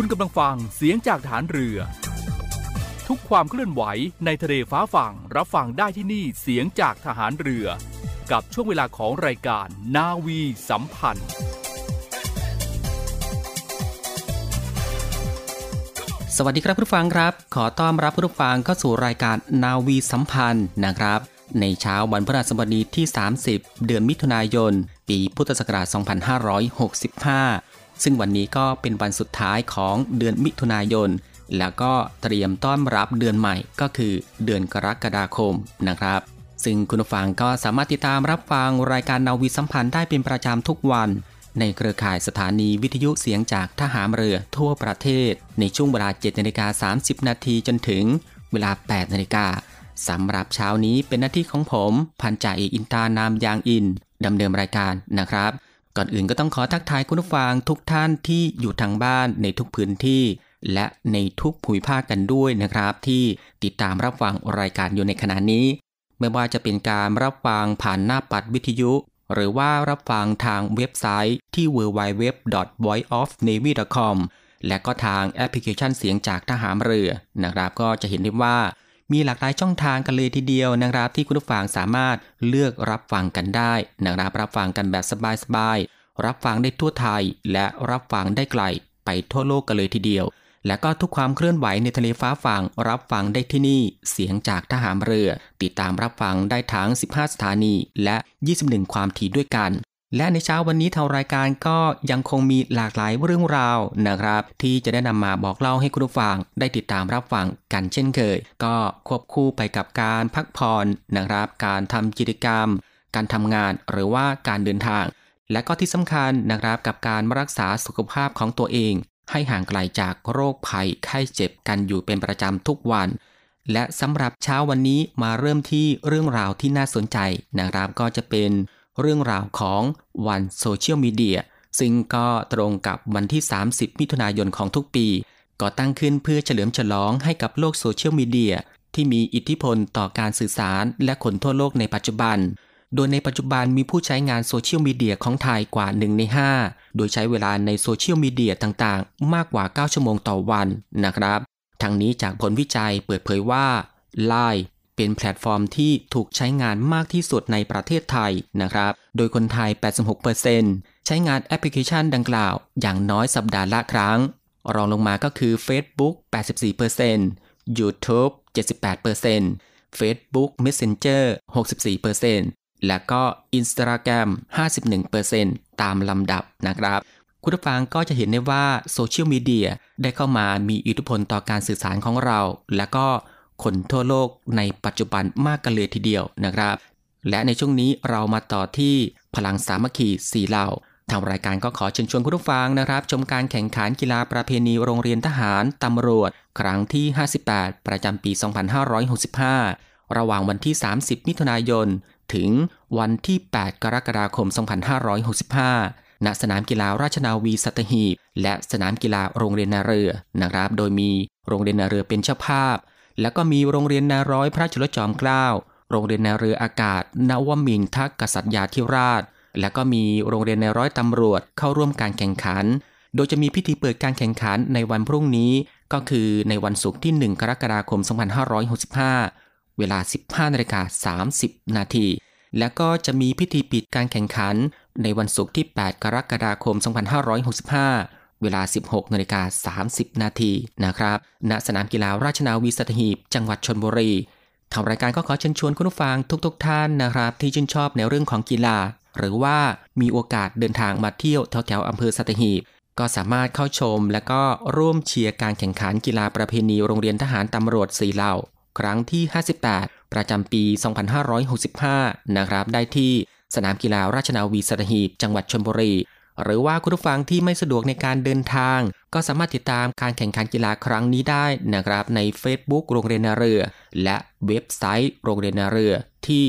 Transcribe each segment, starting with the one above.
คุณกำลังฟังเสียงจากฐานเรือ ทุกความเคลื่อนไหวในทะเลฟ้าฝั่งรับฟังได้ที่นี่เสียงจากทหารเรือ กับช่วงเวลาของรายการนาวีสัมพันธ์ สวัสดีครับผู้ฟังครับ ขอต้อนรับผู้ฟังเข้าสู่รายการนาวีสัมพันธ์นะครับ ในเช้าวันพฤหัสบดีที่ 30 เดือนมิถุนายน ปีพุทธศักราช 2565 ซึ่งวันนี้ก็เป็นวันสุดท้ายของเดือนมิถุนายน แล้วก็เตรียมต้อนรับเดือนใหม่ก็คือเดือนกรกฎาคมนะครับ ซึ่งคุณฟังก็สามารถติดตามรับฟังรายการนาวีสัมพันธ์ได้เป็นประจำทุกวัน ในเครือข่ายสถานีวิทยุเสียงจากทหารเรือทั่วประเทศ ในช่วงเวลา7นาฬิกา30 นาทีจนถึงเวลา 8 นาฬิกาสำหรับเช้านี้เป็นหน้าที่ของผม พันจ่าเอกอินตานามยางอินดำเนินรายการนะครับ ก่อนอื่นก็ต้องขอทักทายคุณผู้ฟังทุกท่านที่อยู่ทางบ้านในทุกพื้นที่ และในทุกภูมิภาคกันด้วยนะครับ ที่ติดตามรับฟังรายการอยู่ในขณะนี้ ไม่ว่าจะเป็นการรับฟังผ่านหน้าปัดวิทยุ หรือว่ารับฟังทางเว็บไซต์ที่ www.voiceofnavy.com และก็ทางแอปพลิเคชันเสียงจากทหารเรือนะครับ ก็จะเห็นได้ว่า มีหลากหลายช่องทางกันเลยทีเดียวนะครับที่คุณผู้ฟังสามารถเลือกรับฟังกันได้นะครับรับฟังกันแบบสบายๆรับฟังได้ทั่วไทย และรับฟังได้ไกลไปทั่วโลกกันเลยทีเดียว และก็ทุกความเคลื่อนไหวในทะเลฟ้าฝั่งรับฟังได้ที่นี่ เสียงจากทหารเรือ ติดตามรับฟังได้ทั้ง 15 สถานีและ 21 ความถี่ด้วยกัน และในเช้าวันนี้ทางรายการก็ยังคงมีหลากหลายเรื่องราวนะครับ ที่จะได้นำมาบอกเล่าให้คุณผู้ฟังได้ติดตามรับฟังกันเช่นเคย ก็ควบคู่ไปกับการพักผ่อนนะครับ การทำกิจกรรม การทำงานหรือว่าการเดินทาง และก็ที่สำคัญนะครับกับการรักษาสุขภาพของตัวเอง ให้ห่างไกลจากโรคภัยไข้เจ็บกันอยู่เป็นประจำทุกวันและสำหรับเช้าวันนี้มาเริ่มที่เรื่องราวที่น่าสนใจนะครับก็จะเป็น เรื่องราวของวันโซเชียลมีเดียซึ่งก็ตรงกับวันที่ 30 มิถุนายนของทุกปี ก่อตั้งขึ้นเพื่อเฉลิมฉลองให้กับโลกโซเชียลมีเดียที่มีอิทธิพลต่อการสื่อสารและคนทั่วโลกในปัจจุบัน โดยในปัจจุบันมีผู้ใช้งานโซเชียลมีเดียของไทยกว่า 1 ใน 5 โดยใช้เวลาในโซเชียลมีเดียต่างๆ มากกว่า 9 ชั่วโมงต่อวันนะครับ ทั้งนี้จากผลวิจัยเปิดเผยว่า Line เป็นแพลตฟอร์มที่ถูกใช้งานมากที่สุดในประเทศไทยนะครับ โดยคนไทย 86%ใช้งานแอปพลิเคชันดังกล่าว อย่างน้อยสัปดาห์ละครั้ง รองลงมาก็คือ Facebook 84% YouTube 78% Facebook Messenger 64%และก็ Instagram 51%ตามลำดับนะครับคุณผู้ฟังก็จะเห็นได้ว่าโซเชียลมีเดียได้เข้ามามีอิทธิพลต่อการสื่อสารของเรา และก็ คนทั่วโลกในปัจจุบันมากกันเลยทีเดียวนะครับ และในช่วงนี้เรามาต่อที่พลังสามัคคีสีเหล่าทางรายการก็ขอเชิญชวนคุณผู้ฟังนะครับ ชมการแข่งขันกีฬาประเพณีโรงเรียนทหารตำรวจ ครั้งที่ 58 ประจำปี 2565 ระหว่างวันที่ 30 มิถุนายน ถึงวันที่ 8 กรกฎาคม 2565 ณ สนามกีฬาราชนาวีสัตหีบ และสนามกีฬาโรงเรียนนาเรือนะครับ โดยมีโรงเรียนนาเรือเป็นเจ้าภาพ แล้วก็มีโรงเรียนนาร้อยพระจุลจอมเกล้า โรงเรียนนาเรืออากาศ นวมินทักษัตริยาธิราช และก็มีโรงเรียนในร้อยตำรวจเข้าร่วมการแข่งขัน โดยจะมีพิธีเปิดการแข่งขันในวันพรุ่งนี้ ก็คือในวันศุกร์ที่ 1 กรกฎาคม 2565 เวลา 15นาฬิกา30 นาทีและก็จะมีพิธีปิดการแข่งขันในวันศุกร์ที่ 8 กรกฎาคม 2565 เวลา 16นาฬิกา30 นาทีนะครับ ณ สนามกีฬาราชนาวีสัตหีบ จังหวัดชนบุรี ทางรายการก็ขอเชิญชวนคุณผู้ฟังทุกๆทท่านนะครับ ที่ชื่นชอบในเรื่องของกีฬา หรือว่ามีโอกาสเดินทางมาเที่ยวแถวๆอำเภอสัตหีบ ก็สามารถเข้าชม และก็ร่วมเชียร์การแข่งขันกีฬาประเพณีโรงเรียนทหารตำรวจสีเหล่า ครั้งที่ 58 ประจำปี 2565 นะครับ ได้ที่สนามกีฬาราชนาวีสัตหีบ จังหวัดชลบุรี หรือว่าคุณผู้ฟังที่ไม่สะดวกในการเดินทาง ก็สามารถติดตามการแข่งขันกีฬาครั้งนี้ได้นะครับใน Facebook โรงเรียนนาเรือ และเว็บไซต์โรงเรียนนาเรือที่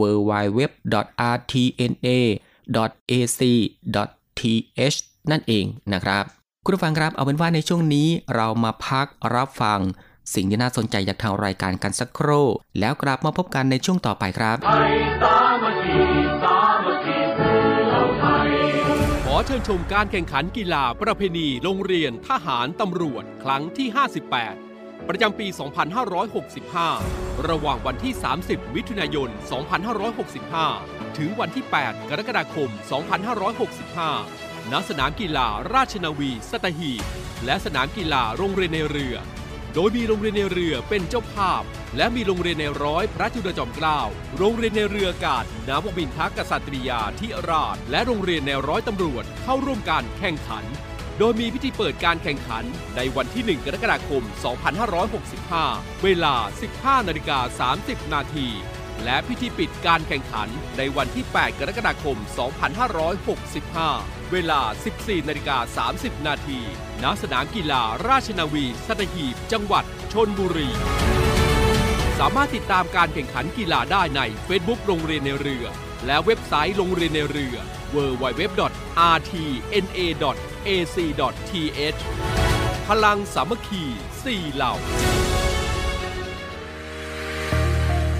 www.rtna.ac.th นั่นเองนะครับ คุณผู้ฟังครับเอาเป็นว่าในช่วงนี้เรามาพักรับฟัง สิ่งที่น่าสนใจจากทางรายการกันสักครู่แล้วกลับมาพบกันในช่วงต่อไปครับ เชิญชมการแข่งขันกีฬาประเพณีโรงเรียนทหารตำรวจครั้งที่ 58 ประจำปี 2565 ระหว่างวันที่ 30 มิถุนายน 2565 ถึงวันที่ 8 กรกฎาคม 2565 ณ สนามกีฬาราชนาวีสัตหีบและสนามกีฬาโรงเรียนในเรือ โดยมีโรงเรียนในเรือเป็นเจ้าภาพ และมีโรงเรียนในร้อยพระจุลจอมเกล้าโรงเรียนในเรืออากาศนาวบินทักษัตริยาธิราช และโรงเรียนในร้อยตำรวจเข้าร่วมการแข่งขัน โดยมีพิธีเปิดการแข่งขันในวันที่ 1 กรกฎาคม 2565 เวลา 15นาฬิกา30 นาที และพิธีปิดการแข่งขันในวันที่ 8 กรกฎาคม 2565 เวลา 14นาฬิกา30 นาทีณสนามกีฬาราชนาวีสัตหีบ จังหวัดชนบุรี สามารถติดตามการแข่งขันกีฬาได้ใน Facebook โรงเรียนในเรือ และเว็บไซต์โรงเรียนในเรือ www.rtna.ac.th พลังสามัคคีสี่เหล่า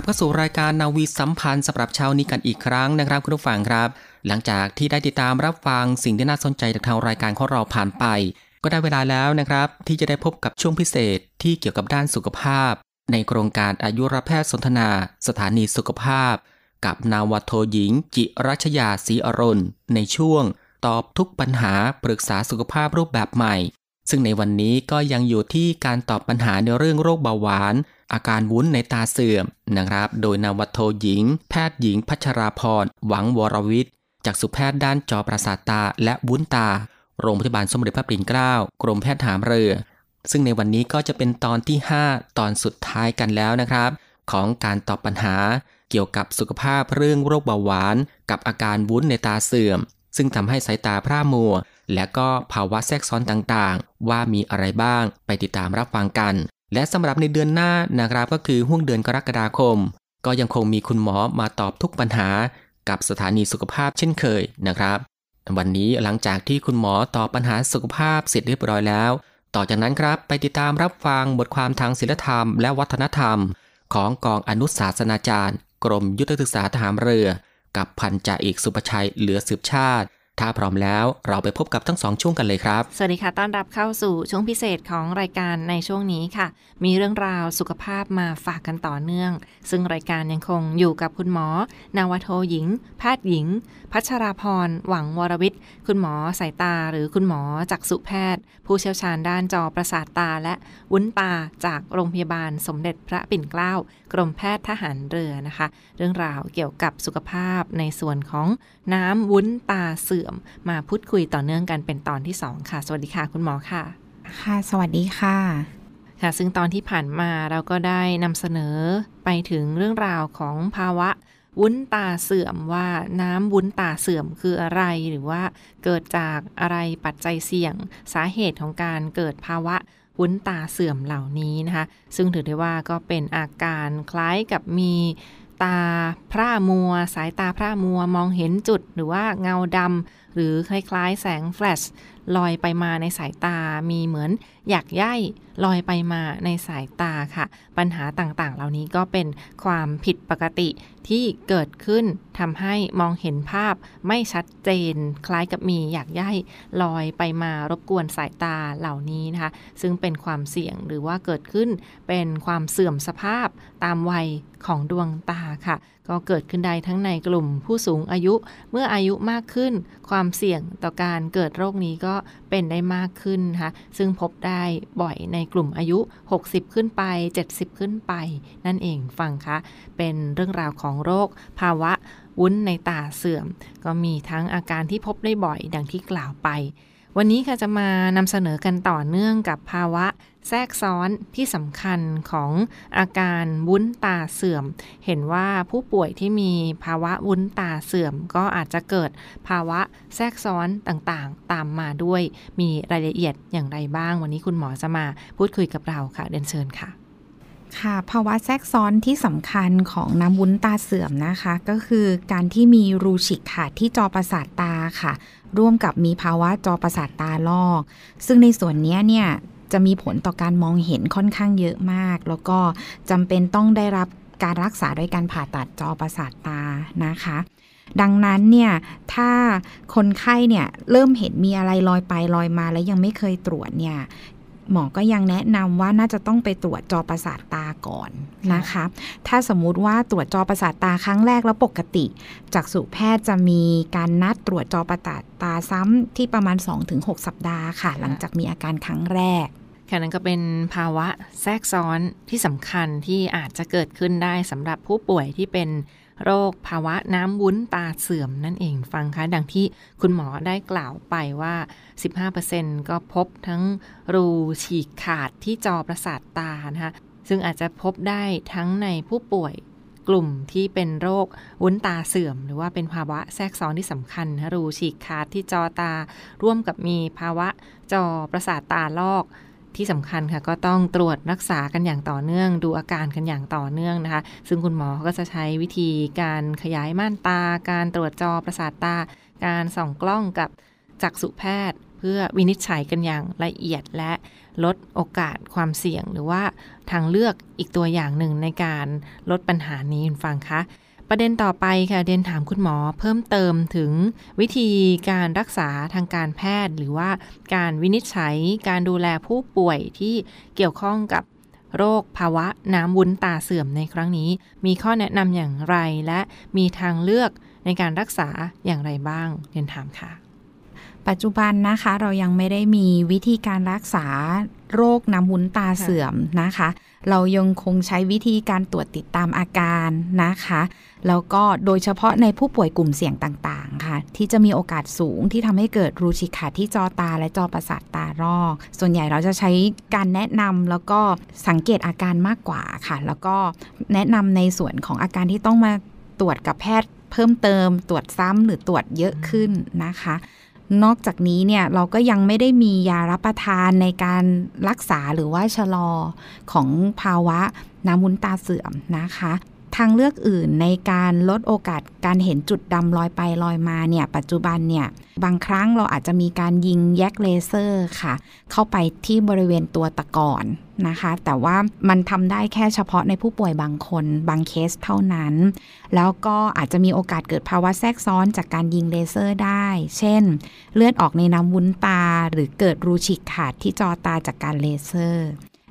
ลับเข้าสู่รายการนาวีสัมพันธ์สำหรับเช้านี้กันอีกครั้งนะครับคุณผู้ฟังครับ หลังจากที่ได้ติดตามรับฟังสิ่งที่น่าสนใจจากทางรายการของเราผ่านไป ก็ได้เวลาแล้วนะครับ ที่จะได้พบกับช่วงพิเศษที่เกี่ยวกับด้านสุขภาพ ในโครงการอายุรแพทย์สนทนา สถานีสุขภาพ กับนาวโทหญิง จิรัชยาศรีอรนในช่วง ตอบทุกปัญหาปรึกษาสุขภาพรูปแบบใหม่ ซึ่งในวันนี้ก็ยังอยู่ที่การตอบปัญหาในเรื่องโรคเบาหวาน อาการวุ้นในตาเสื่อมนะครับ โดยนาวโทหญิง แพทย์หญิงพัชราพร หวังวรวิทย์จากสุแพทย์ด้านจอประสาทตาและวุ้นตา โรงพยาบาลสมเด็จพระปิ่นเกล้ากรมแพทย์ทหารเรือ ซึ่งในวันนี้ก็จะเป็นตอนที่ 5 ตอนสุดท้ายกันแล้วนะครับ ของการตอบปัญหาเกี่ยวกับสุขภาพเรื่องโรคเบาหวาน กับอาการวุ้นในตาเสื่อม ซึ่งทำให้สายตาพร่ามัว และก็ภาวะแทรกซ้อนต่างๆ ว่ามีอะไรบ้างไปติดตามรับฟังกัน และสำหรับในเดือนหน้านะครับก็คือห่วงเดือนกรกฎาคม ก็ยังคงมีคุณหมอมาตอบทุกปัญหากับสถานีสุขภาพเช่นเคยนะครับ วันนี้หลังจากที่คุณหมอตอบปัญหาสุขภาพเสร็จเรียบร้อยแล้ว ต่อจากนั้นครับไปติดตามรับฟังบทความทางศิลธรรมและวัฒนธรรม ของกองอนุศาสนาจารย์ กรมยุทธศึกษาทหารเรือ กับพันจ่าเอกสุประชัยเหลือสืบชาติ ถ้าพร้อมแล้วเราไปพบกับทั้งสองช่วงกันเลยครับ สวัสดีค่ะ ต้อนรับเข้าสู่ช่วงพิเศษของรายการในช่วงนี้ค่ะ มีเรื่องราวสุขภาพมาฝากกันต่อเนื่อง ซึ่งรายการยังคงอยู่กับคุณหมอ นาวโทหญิง แพทย์หญิง พัชราพร หวังวรวิทย์ คุณหมอสายตา หรือคุณหมอจักษุแพทย์ ผู้เชี่ยวชาญด้านจอประสาทตา และวุ้นตาจากโรงพยาบาลสมเด็จพระปิ่นเกล้ากรมแพทย์ทหารเรือนะคะ เรื่องราวเกี่ยวกับสุขภาพในส่วนของน้ำวุ้นตาเสื่อมมาพูดคุยต่อเนื่องกันเป็นตอนที่ 2 ค่ะ สวัสดีค่ะคุณหมอค่ะ ค่ะ สวัสดีค่ะ ค่ะ ซึ่งตอนที่ผ่านมาเราก็ได้นำเสนอไปถึงเรื่องราวของภาวะวุ้นตาเสื่อมว่าน้ำวุ้นตาเสื่อมคืออะไร หรือว่าเกิดจากอะไรปัจจัยเสี่ยง สาเหตุของการเกิดภาวะวุ้นตาเสื่อมเหล่านี้นะคะ ซึ่งถือได้ว่าก็เป็นอาการคล้ายกับมี ตาพร่ามัว สายตาพร่ามัวมองเห็นจุดหรือว่าเงาดำหรือคล้ายๆ แสงแฟลชลอยไปมาในสายตามีเหมือนอยากย่าย ลอยไปมาในสายตาค่ะ ปัญหาต่างๆ เหล่านี้ก็เป็นความผิดปกติที่เกิดขึ้นทำให้มองเห็นภาพไม่ชัดเจน คล้ายกับมีอยากย่ายลอยไปมารบกวนสายตาเหล่านี้นะคะ ซึ่งเป็นความเสี่ยงหรือว่าเกิดขึ้นเป็นความเสื่อมสภาพตามวัยของดวงตาค่ะ ก็เกิดขึ้นได้ทั้งในกลุ่มผู้สูงอายุ เมื่ออายุมากขึ้น ความเสี่ยงต่อการเกิดโรคนี้ก็เป็นได้มากขึ้นนะคะซึ่งพบได้บ่อยในกลุ่มอายุ 60 ขึ้นไป 70 ขึ้นไป นั่นเองฟังคะเป็นเรื่องราวของโรค ภาวะวุ้นในตาเสื่อม ก็มีทั้งอาการที่พบได้บ่อยดังที่กล่าวไป วันนี้ค่ะจะมานำเสนอกันต่อเนื่องกับภาวะแทรกซ้อนที่สำคัญของอาการวุ้นตาเสื่อม เห็นว่าผู้ป่วยที่มีภาวะวุ้นตาเสื่อม ก็อาจจะเกิดภาวะแทรกซ้อนต่างๆ ตามมาด้วย มีรายละเอียดอย่างไรบ้าง วันนี้คุณหมอจะมาพูดคุยกับเราค่ะเดินเชิญค่ะค่ะภาวะแทรกซ้อนที่สำคัญของน้ำวุ้นตาเสื่อมนะคะ ก็คือการที่มีรูฉีกขาดที่จอประสาทตาค่ะ ร่วมกับมีภาวะจอประสาทตาลอก ซึ่งในส่วนนี้เนี่ยจะมีผลต่อการมองเห็นค่อนข้างเยอะมาก แล้วก็จำเป็นต้องได้รับการรักษาด้วยการผ่าตัดจอประสาทตานะคะ ดังนั้นเนี่ยถ้าคนไข้เนี่ยเริ่มเห็นมีอะไรลอยไปลอยมาแล้วยังไม่เคยตรวจเนี่ย หมอก็ยังแนะนำว่าน่าจะต้องไปตรวจจอประสาทตาก่อนนะคะ ถ้าสมมุติว่าตรวจจอประสาทตาครั้งแรกแล้วปกติ จากสุแพทย์จะมีการนัดตรวจจอประสาทตาซ้ำที่ประมาณ 2-6 สัปดาห์ค่ะ หลังจากมีอาการครั้งแรกค่ะนั่นก็เป็นภาวะแทรกซ้อนที่สำคัญที่อาจจะเกิดขึ้นได้สำหรับผู้ป่วยที่เป็น โรคภาวะน้ำวุ้นตาเสื่อมนั่นเองฟังคะ ดังที่คุณหมอได้กล่าวไปว่า 15%ก็พบทั้งรูฉีกขาดที่จอประสาทตานะคะซึ่งอาจจะพบได้ทั้งในผู้ป่วยกลุ่มที่เป็นโรควุ้นตาเสื่อม หรือว่าเป็นภาวะแทรกซ้อนที่สำคัญนะรูฉีกขาดที่จอตา ร่วมกับมีภาวะจอประสาทตาลอก ที่สำคัญค่ะก็ต้องตรวจรักษากันอย่างต่อเนื่อง ดูอาการกันอย่างต่อเนื่องนะคะ ซึ่งคุณหมอก็จะใช้วิธีการขยายม่านตา การตรวจจอประสาทตา การส่องกล้องกับจักษุแพทย์ เพื่อวินิจฉัยกันอย่างละเอียดและลดโอกาสความเสี่ยง หรือว่าทางเลือกอีกตัวอย่างหนึ่งในการลดปัญหานี้คุณฟังคะ ประเด็นต่อไปค่ะเดนถามคุณหมอเพิ่มเติมถึงวิธีการรักษาทางการแพทย์ หรือว่าการวินิจฉัยการดูแลผู้ป่วยที่เกี่ยวข้องกับโรคภาวะน้ำวุ้นตาเสื่อมในครั้งนี้ มีข้อแนะนำอย่างไรและมีทางเลือกในการรักษาอย่างไรบ้างเรียนถามค่ะ ปัจจุบันนะคะเรายังไม่ได้มีวิธีการรักษา โรคน้ำวุ้นตาเสื่อมนะคะ เรายังคงใช้วิธีการตรวจติดตามอาการนะคะ แล้วก็โดยเฉพาะในผู้ป่วยกลุ่มเสี่ยงต่างๆ ค่ะ ที่จะมีโอกาสสูงที่ทำให้เกิดรูฉีกขาที่จอตาและจอประสาทตารอก ส่วนใหญ่เราจะใช้การแนะนำแล้วก็สังเกตอาการมากกว่าค่ะ แล้วก็แนะนำในส่วนของอาการที่ต้องมาตรวจกับแพทย์เพิ่มเติมตรวจซ้ำหรือตรวจเยอะขึ้นนะคะ นอกจากนี้เนี่ยเราก็ยังไม่ได้มียารับประทานในการรักษาหรือว่าชะลอของภาวะน้ำวุ้นตาเสื่อมนะคะ ทางเลือกอื่นในการลดโอกาสการเห็นจุดดำลอยไปลอยมาเนี่ยปัจจุบันเนี่ยบางครั้งเราอาจจะมีการยิง YAG เลเซอร์ค่ะ เข้าไปที่บริเวณตัวตะกอนนะคะ แต่ว่ามันทำได้แค่เฉพาะในผู้ป่วยบางคน บางเคสเท่านั้น แล้วก็อาจจะมีโอกาสเกิดภาวะแทรกซ้อนจากการยิงเลเซอร์ได้ เช่น เลือดออกในน้ำวุ้นตา หรือเกิดรูฉีกขาดที่จอตาจากการเลเซอร์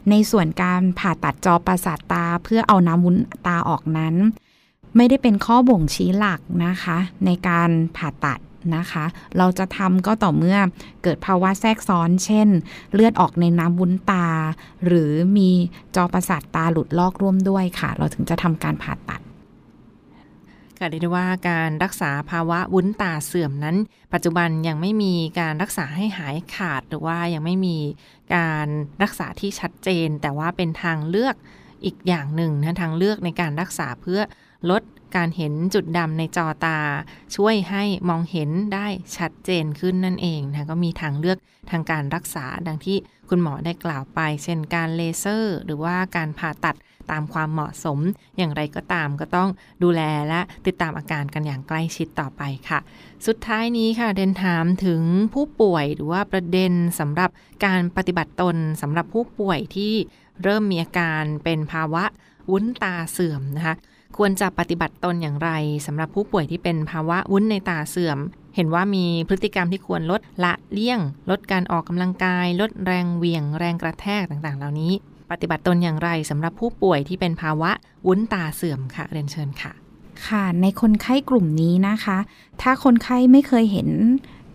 ในส่วนการผ่าตัดจอประสาทตาเพื่อเอาน้ำวุ้นตาออกนั้น ไม่ได้เป็นข้อบ่งชี้หลักนะคะ ในการผ่าตัดนะคะ เราจะทำก็ต่อเมื่อเกิดภาวะแทรกซ้อน เช่น เลือดออกในน้ำวุ้นตา หรือมีจอประสาทตาหลุดลอกร่วมด้วยค่ะ เราถึงจะทำการผ่าตัด ก็เรียกได้ว่าการรักษาภาวะวุ้นตาเสื่อมนั้น ปัจจุบันยังไม่มีการรักษาให้หายขาดหรือว่ายังไม่มีการรักษาที่ชัดเจน แต่ว่าเป็นทางเลือกอีกอย่างหนึ่งนะทางเลือกในการรักษาเพื่อลดการเห็นจุดดำในจอตา ช่วยให้มองเห็นได้ชัดเจนขึ้นนั่นเองนะก็มีทางเลือกทางการรักษาดังที่คุณหมอได้กล่าวไป เช่นการเลเซอร์ หรือว่าการผ่าตัด ตามความเหมาะสม อย่างไรก็ตามก็ต้องดูแลและติดตามอาการกันอย่างใกล้ชิดต่อไปค่ะ สุดท้ายนี้ค่ะเดนถามถึงผู้ป่วยหรือว่าประเด็นสำหรับการปฏิบัติตนสำหรับผู้ป่วยที่เริ่มมีอาการเป็นภาวะวุ้นตาเสื่อมนะคะควรจะปฏิบัติตนอย่างไรสำหรับผู้ป่วยที่เป็นภาวะวุ้นในตาเสื่อม เห็นว่ามีพฤติกรรมที่ควรลดละเลี่ยง ลดการออกกำลังกาย ลดแรงเหวี่ยง แรงกระแทกต่างๆ เหล่านี้ ปฏิบัติตนอย่างไรสำหรับผู้ป่วยที่เป็นภาวะวุ้นตาเสื่อมค่ะเรียนเชิญค่ะ ค่ะ ในคนไข้กลุ่มนี้นะคะ ถ้าคนไข้ไม่เคยเห็น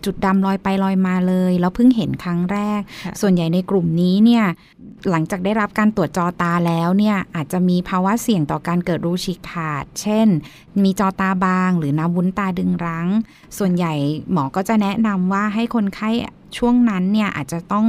จุดดำลอยไปลอยมาเลย แล้วเพิ่งเห็นครั้งแรกค่ะส่วนใหญ่ในกลุ่มนี้เนี่ยหลังจากได้รับการตรวจจอตาแล้วเนี่ยอาจจะมีภาวะเสี่ยงต่อการเกิดรูฉีกขาด เช่น มีจอตาบาง หรือน้ำวุ้นตาดึงรั้ง ส่วนใหญ่หมอก็จะแนะนำว่าให้คนไข้ช่วงนั้นเนี่ยอาจจะต้อง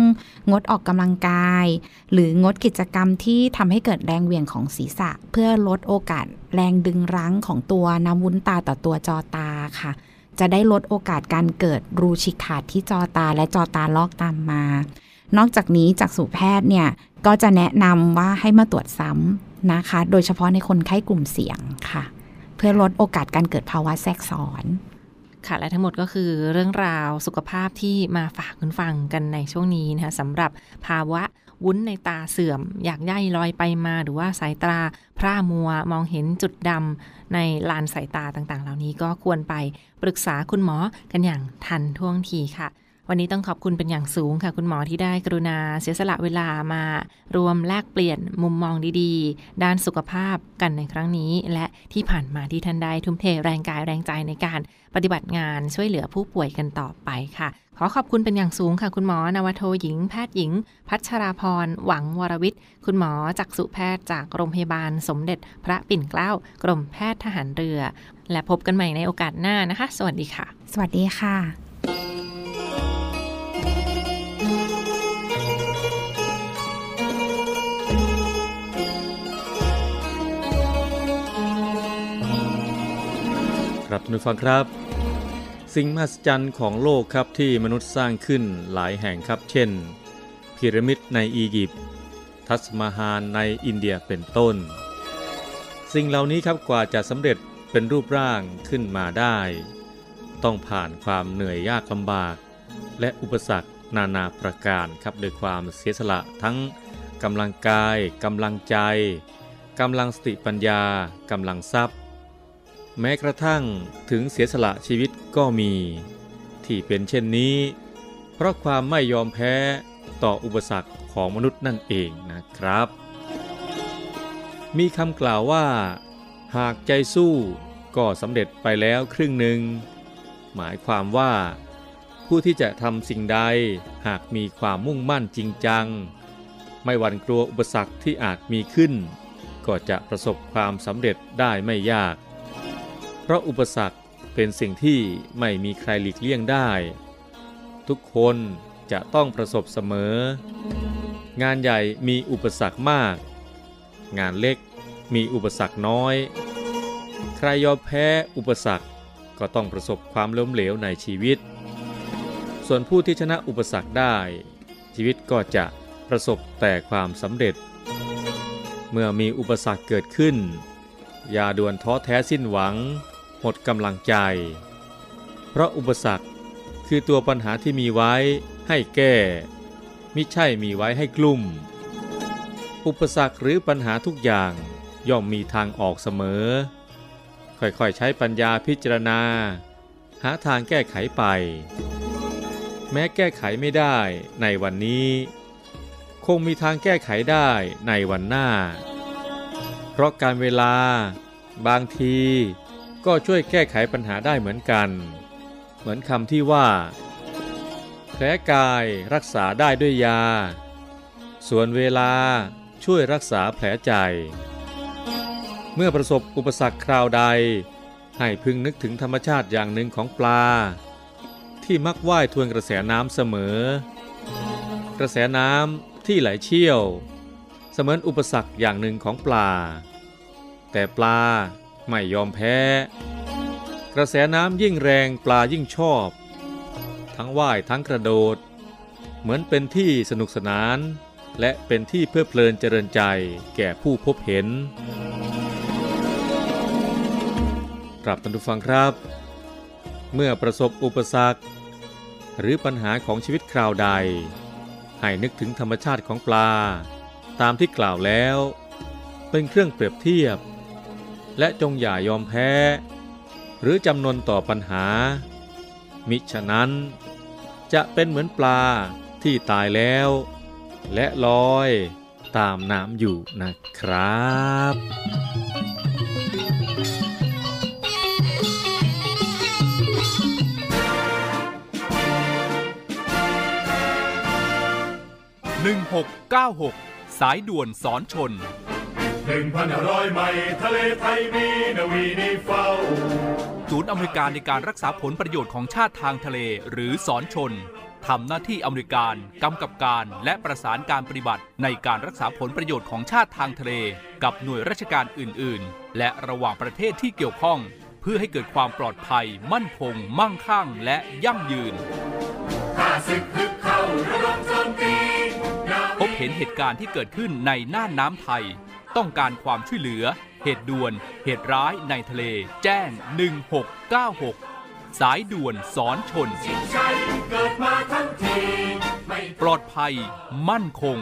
งดออกกำลังกาย หรืองดกิจกรรมที่ทำให้เกิดแรงเหวี่ยงของศีรษะ เพื่อลดโอกาสแรงดึงรั้งของตัวน้ำวุ้นตาต่อตัวจอตาค่ะ จะได้ลดโอกาสการเกิดรูฉีกขาดที่จอตาและจอตาลอกตามมา นอกจากนี้จากสูแพทย์เนี่ยก็จะแนะนำว่าให้มาตรวจซ้ำนะคะ โดยเฉพาะในคนไข้กลุ่มเสี่ยงค่ะ เพื่อลดโอกาสการเกิดภาวะแทรกซ้อนค่ะและทั้งหมดก็คือเรื่องราวสุขภาพที่มาฝากคุณฟังกันในช่วงนี้นะคะสำหรับภาวะ วุ้นในตาเสื่อม อยากย่ายลอยไปมา หรือว่าสายตาพร่ามัวมองเห็นจุดดำในลานสายตาต่างๆ เหล่านี้ก็ควรไปปรึกษาคุณหมอกันอย่างทันท่วงทีค่ะวันนี้ต้องขอบคุณเป็นอย่างสูงค่ะ คุณหมอที่ได้กรุณาเสียสละเวลามารวมแลกเปลี่ยนมุมมองดีๆ ด้านสุขภาพกันในครั้งนี้ และที่ผ่านมาที่ท่านได้ทุ่มเทแรงกายแรงใจในการปฏิบัติงานช่วยเหลือผู้ป่วยกันต่อไปค่ะ ขอขอบคุณเป็นอย่างสูงค่ะ คุณหมอนวโทหญิง แพทย์หญิง พัชราพร หวังวรวิทย์ คุณหมอจักษุแพทย์จากโรงพยาบาลสมเด็จพระปิ่นเกล้ากรมแพทย์ทหารเรือ และพบกันใหม่ในโอกาสหน้านะคะ สวัสดีค่ะ สวัสดีค่ะครับท่านผู้ฟังครับ สิ่งมหัศจรรย์ของโลกครับที่มนุษย์สร้างขึ้นหลายแห่งครับ เช่น พีระมิดในอียิปต์ทัสมาฮานในอินเดียเป็นต้น สิ่งเหล่านี้ครับกว่าจะสำเร็จเป็นรูปร่างขึ้นมาได้ ต้องผ่านความเหนื่อยยากลำบาก และอุปสรรคนานาประการครับโดยความเสียสละทั้งกำลังกายกำลังใจกำลังสติปัญญากำลังทรัพย์ แม้กระทั่งถึงเสียสละชีวิตก็มี ที่เป็นเช่นนี้ เพราะความไม่ยอมแพ้ต่ออุปสรรคของมนุษย์นั่นเองนะครับ มีคำกล่าวว่า หากใจสู้ก็สำเร็จไปแล้วครึ่งหนึ่ง หมายความว่า ผู้ที่จะทำสิ่งใดหากมีความมุ่งมั่นจริงจัง ไม่หวั่นกลัวอุปสรรคที่อาจมีขึ้น ก็จะประสบความสำเร็จได้ไม่ยาก เพราะอุปสรรคเป็นสิ่งที่ไม่มีใครหลีกเลี่ยงได้ ทุกคนจะต้องประสบเสมอ งานใหญ่มีอุปสรรคมาก งานเล็กมีอุปสรรคน้อย ใครยอมแพ้อุปสรรคก็ต้องประสบความล้มเหลวในชีวิต ส่วนผู้ที่ชนะอุปสรรคได้ ชีวิตก็จะประสบแต่ความสำเร็จ เมื่อมีอุปสรรคเกิดขึ้น อย่าด่วนท้อแท้สิ้นหวัง มดกำลังใจ เพราะอุปสรรคคือตัวปัญหาที่มีไว้ให้แก้มิใช่มีไว้ให้กลุ่ม อุปสรรคหรือปัญหาทุกอย่างย่อมมีทางออกเสมอ ค่อยๆใช้ปัญญาพิจารณา หาทางแก้ไขไป แม้แก้ไขไม่ได้ในวันนี้ คงมีทางแก้ไขได้ในวันหน้า เพราะการเวลา บางที ก็ช่วยแก้ไขปัญหาได้เหมือนกัน เหมือนคำที่ว่า แผลกายรักษาได้ด้วยยา ส่วนเวลาช่วยรักษาแผลใจ เมื่อประสบอุปสรรคคราวใด ให้พึงนึกถึงธรรมชาติอย่างหนึ่งของปลา ที่มักว่ายทวนกระแสน้ำเสมอ กระแสน้ำที่ไหลเชี่ยว เสมือนอุปสรรคอย่างหนึ่งของปลา แต่ปลา ไม่ยอมแพ้ กระแสน้ำยิ่งแรงปลายิ่งชอบ ทั้งว่ายทั้งกระโดด เหมือนเป็นที่สนุกสนาน และเป็นที่เพลิดเพลินเจริญใจแก่ผู้พบเห็นกลับท่านผู้ฟังครับ เมื่อประสบอุปสรรค หรือปัญหาของชีวิตคราวใด ให้นึกถึงธรรมชาติของปลา ตามที่กล่าวแล้ว เป็นเครื่องเปรียบเทียบ และจงอย่ายอมแพ้ หรือจำนนต่อปัญหา มิฉะนั้น จะเป็นเหมือนปลาที่ตายแล้ว และลอยตามน้ำอยู่นะครับ1696 สายด่วนสอนชน หนึ่งพันห้าร้อยไมล์ทะเลไทยมีนาวีนิเฝ้า ศูนย์อเมริการในการรักษาผลประโยชน์ของชาติทางทะเลหรือสอนชนทำหน้าที่อเมริการกำกับการและประสานการปฏิบัติในการรักษาผลประโยชน์ของชาติทางทะเล กับหน่วยราชการอื่น ๆ และระหว่างประเทศที่เกี่ยวข้อง เพื่อให้เกิดความปลอดภัย มั่นคง มั่งคั่ง และยั่งยืนข้าศึกฮึกเข้าระดมโจมตีนาพบเห็นเหตุการณ์ที่เกิดขึ้นในน่านน้ำไทย ต้องการความช่วยเหลือ เหตุด่วน เหตุร้ายในทะเล แจ้ง 1696 สายด่วนสอนชนชปลอดภัย มั่นคง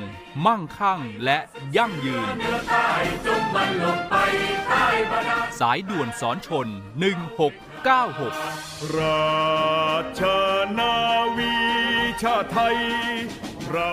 มั่งคั่งและยั่งยืน สายด่วนสอนชน 1696 ราชนาวีชาไทยเรา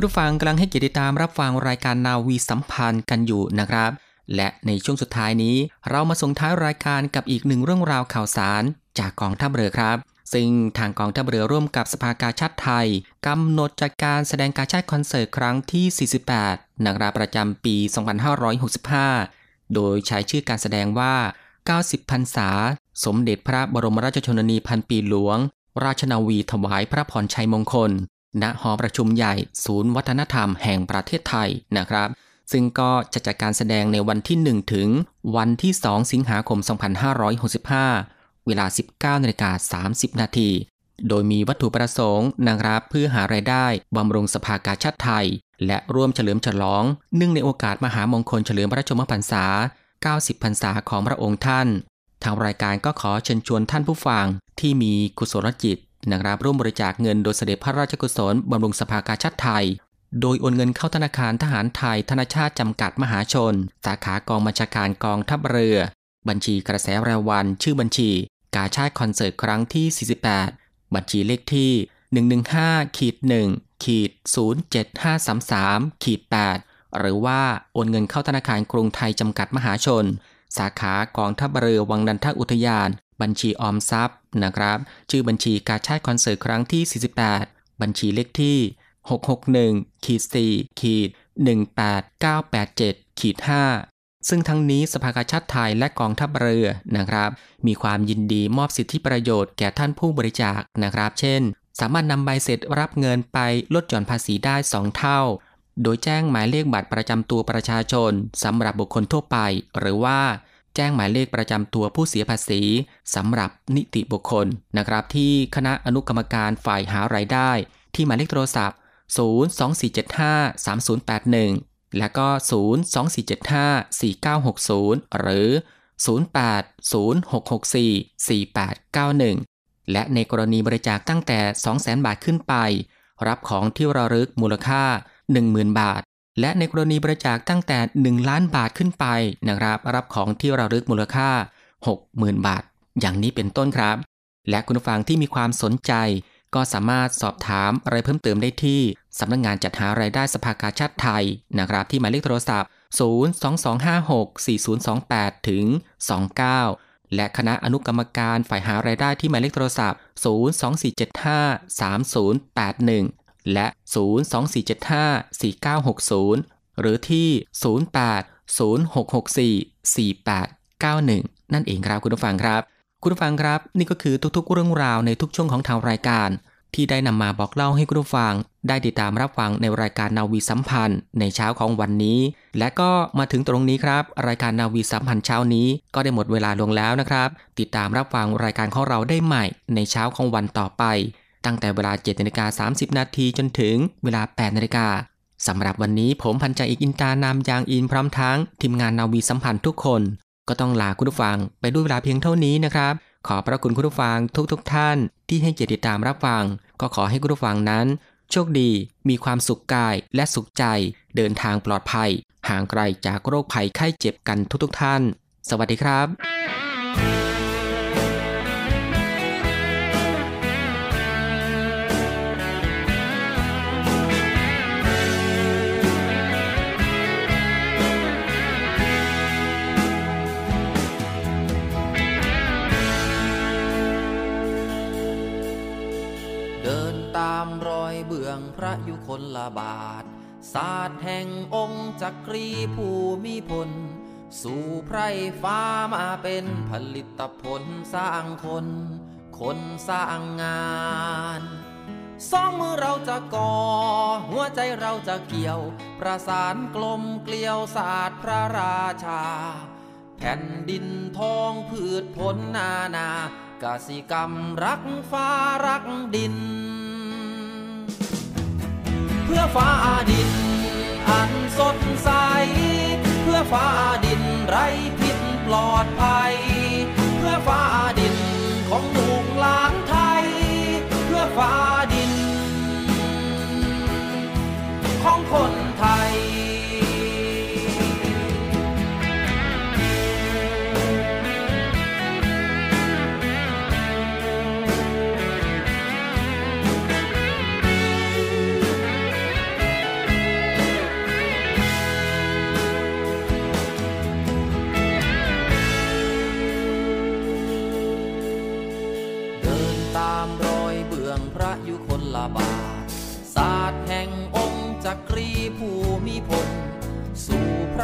คุณผู้ฟังกำลังให้เกียรติตามรับฟังรายการนาวีสัมพันธ์กันอยู่นะครับ และในช่วงสุดท้ายนี้ เรามาส่งท้ายรายการกับอีกหนึ่งเรื่องราวข่าวสาร จากกองทัพเรือครับ ซึ่งทางกองทัพเรือร่วมกับสภากาชาติไทยกำหนดจัดการแสดงกาชาติคอนเสิร์ตครั้งที่ 48นะครับประจำปี 2565 โดยใช้ชื่อการแสดงว่า 90พรรษา สมเด็จพระบรมราชชนนีพันปีหลวง ราชนาวีถวายพระพรชัยมงคล ณหอประชุมใหญ่ศูนย์วัฒนธรรมแห่งประเทศไทยนะครับ ซึ่งก็จะจัดการแสดงในวันที่ 1 ถึงวันที่ 2 สิงหาคม 2565 เวลา 19นาฬิกา30 นาทีโดยมีวัตถุประสงค์นะครับเพื่อหารายได้บำรุงสภากาชาติไทย และร่วมเฉลิมฉลอง เนื่องในโอกาสมหามงคลเฉลิมพระชนมพรรษา 90 พรรษาของพระองค์ท่าน ทางรายการก็ขอเชิญชวนท่านผู้ฟังที่มีกุศลจิต นะครับร่วมบริจาคเงินโดยเสด็จพระราชกุศลบำรุงสภากาชาติไทย โดยโอนเงินเข้าธนาคารทหารไทย ธนชาติจำกัดมหาชน สาขากองบัญชาการกองทัพเรือ บัญชีกระแสรายวัน ชื่อบัญชี กาชาติคอนเสิร์ตครั้งที่ 48 บัญชีเลขที่ 115ขีด1ขีด07533ขีด8หรือว่าโอนเงินเข้าธนาคารกรุงไทยจำกัดมหาชน สาขากองทัพเรือวังนันทอุทยาน บัญชีออมทรัพย์นะครับ ชื่อบัญชีกาชาติคอนเสิร์ตครั้งที่ 48 บัญชีเลขที่ 661ขีด4ขีด18987ขีด5ซึ่งทั้งนี้สภากาชาติไทยและกองทัพเรือนะครับ มีความยินดีมอบสิทธิประโยชน์แก่ท่านผู้บริจาคนะครับ เช่น สามารถนำใบเสร็จรับเงินไปลดหย่อนภาษีได้ 2 เท่า โดยแจ้งหมายเลขบัตรประจำตัวประชาชนสำหรับบุคคลทั่วไป หรือว่า แจ้งหมายเลขประจำตัวผู้เสียภาษีสำหรับนิติบุคคลนะครับ ที่คณะอนุกรรมการฝ่ายหารายได้ ที่หมายเลขโทรศัพท์ 024753081 และก็ 024754960 หรือ 0806644891 และในกรณีบริจาคตั้งแต่ 200,000 บาทขึ้นไป รับของที่ระลึกมูลค่า 10,000 บาท และในกรณีบริจาคตั้งแต่ 1 ล้านบาทขึ้นไปนะครับรับของที่ระลึกมูลค่า 60,000 บาท อย่างนี้เป็นต้นครับ และคุณผู้ฟังที่มีความสนใจ ก็สามารถสอบถามอะไรเพิ่มเติมได้ที่สำนักงงานจัดหารายได้สภากาชาติไทยนะครับที่หมายเลขโทรศัพท์ 022564028 ถึง 29 และคณะอนุกรรมการฝ่ายหารายได้ที่หมายเลขโทรศัพท์ 024753081 และ 024754960 หรือที่ 0806644891 นั่นเองครับคุณผู้ฟังครับ คุณผู้ฟังครับ นี่ก็คือทุกๆ เรื่องราวในทุกช่วงของทางรายการ ที่ได้นำมาบอกเล่าให้คุณผู้ฟัง ได้ติดตามรับฟังในรายการนาวีสัมพันธ์ ในเช้าของวันนี้ และก็มาถึงตรงนี้ครับ รายการนาวีสัมพันธ์เช้านี้ ก็ได้หมดเวลาลงแล้วนะครับ ติดตามรับฟังรายการของเราได้ใหม่ ในเช้าของวันต่อไป ตั้งแต่เวลา7นาฬิกา30 นาทีจนถึงเวลา 8 นาฬิกาสำหรับวันนี้ผมพันจ่าเอกอินตานามยางอินพร้อมทั้งทีมงานนาวีสัมพันธ์ทุกคน ก็ต้องลาคุณผู้ฟังไปด้วยเวลาเพียงเท่านี้นะครับ ขอพระคุณคุณผู้ฟังทุกๆทท่าน ที่ให้เกียรติติดตามรับฟัง ก็ขอให้คุณผู้ฟังนั้น โชคดี มีความสุขกายและสุขใจ เดินทางปลอดภัย ห่างไกลจากโรคภัยไข้เจ็บกันทุกๆทท่าน สวัสดีครับ พระยุคลบาท ศาสตร์แห่งองค์จักรีภูมิพล สู่ไพรฟ้ามาเป็นผลิตผลสร้างคน คนสร้างงานสองมือเราจะก่อ หัวใจเราจะเกี่ยว ประสานกลมเกลียวศาสตร์พระราชา แผ่นดินทองพืชผลนานา กสิกรรมรักฟ้ารักดิน เพื่อฟ้าดิน อันสดใส เพื่อฟ้าดินไร้พิษปลอดภัย เพื่อฟ้าดินของลูกหลานไทย เพื่อฟ้าดิน ของคน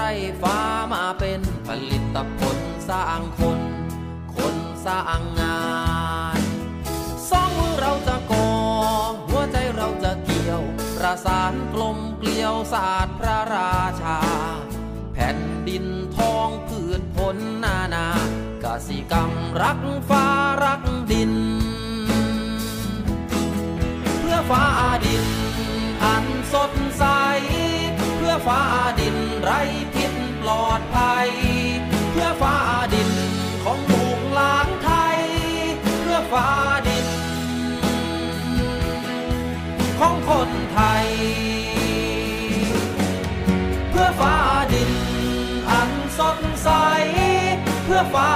รฟ้ามาเป็นผลิตผลสร้างคน คนสร้างงาน สองมือเราจะก่อ หัวใจเราจะเกี่ยว ประสานกลมเกลียวศาสตร์พระราชา แผ่นดินทองพืชผลนานากสิกรรมรักฟ้ารักดิน เพื่อฟ้าดิน อันสดใส เพื่อฟ้าดิน คนไทย เพื่อฟ้าดินอันสดใส เพื่อฟ้า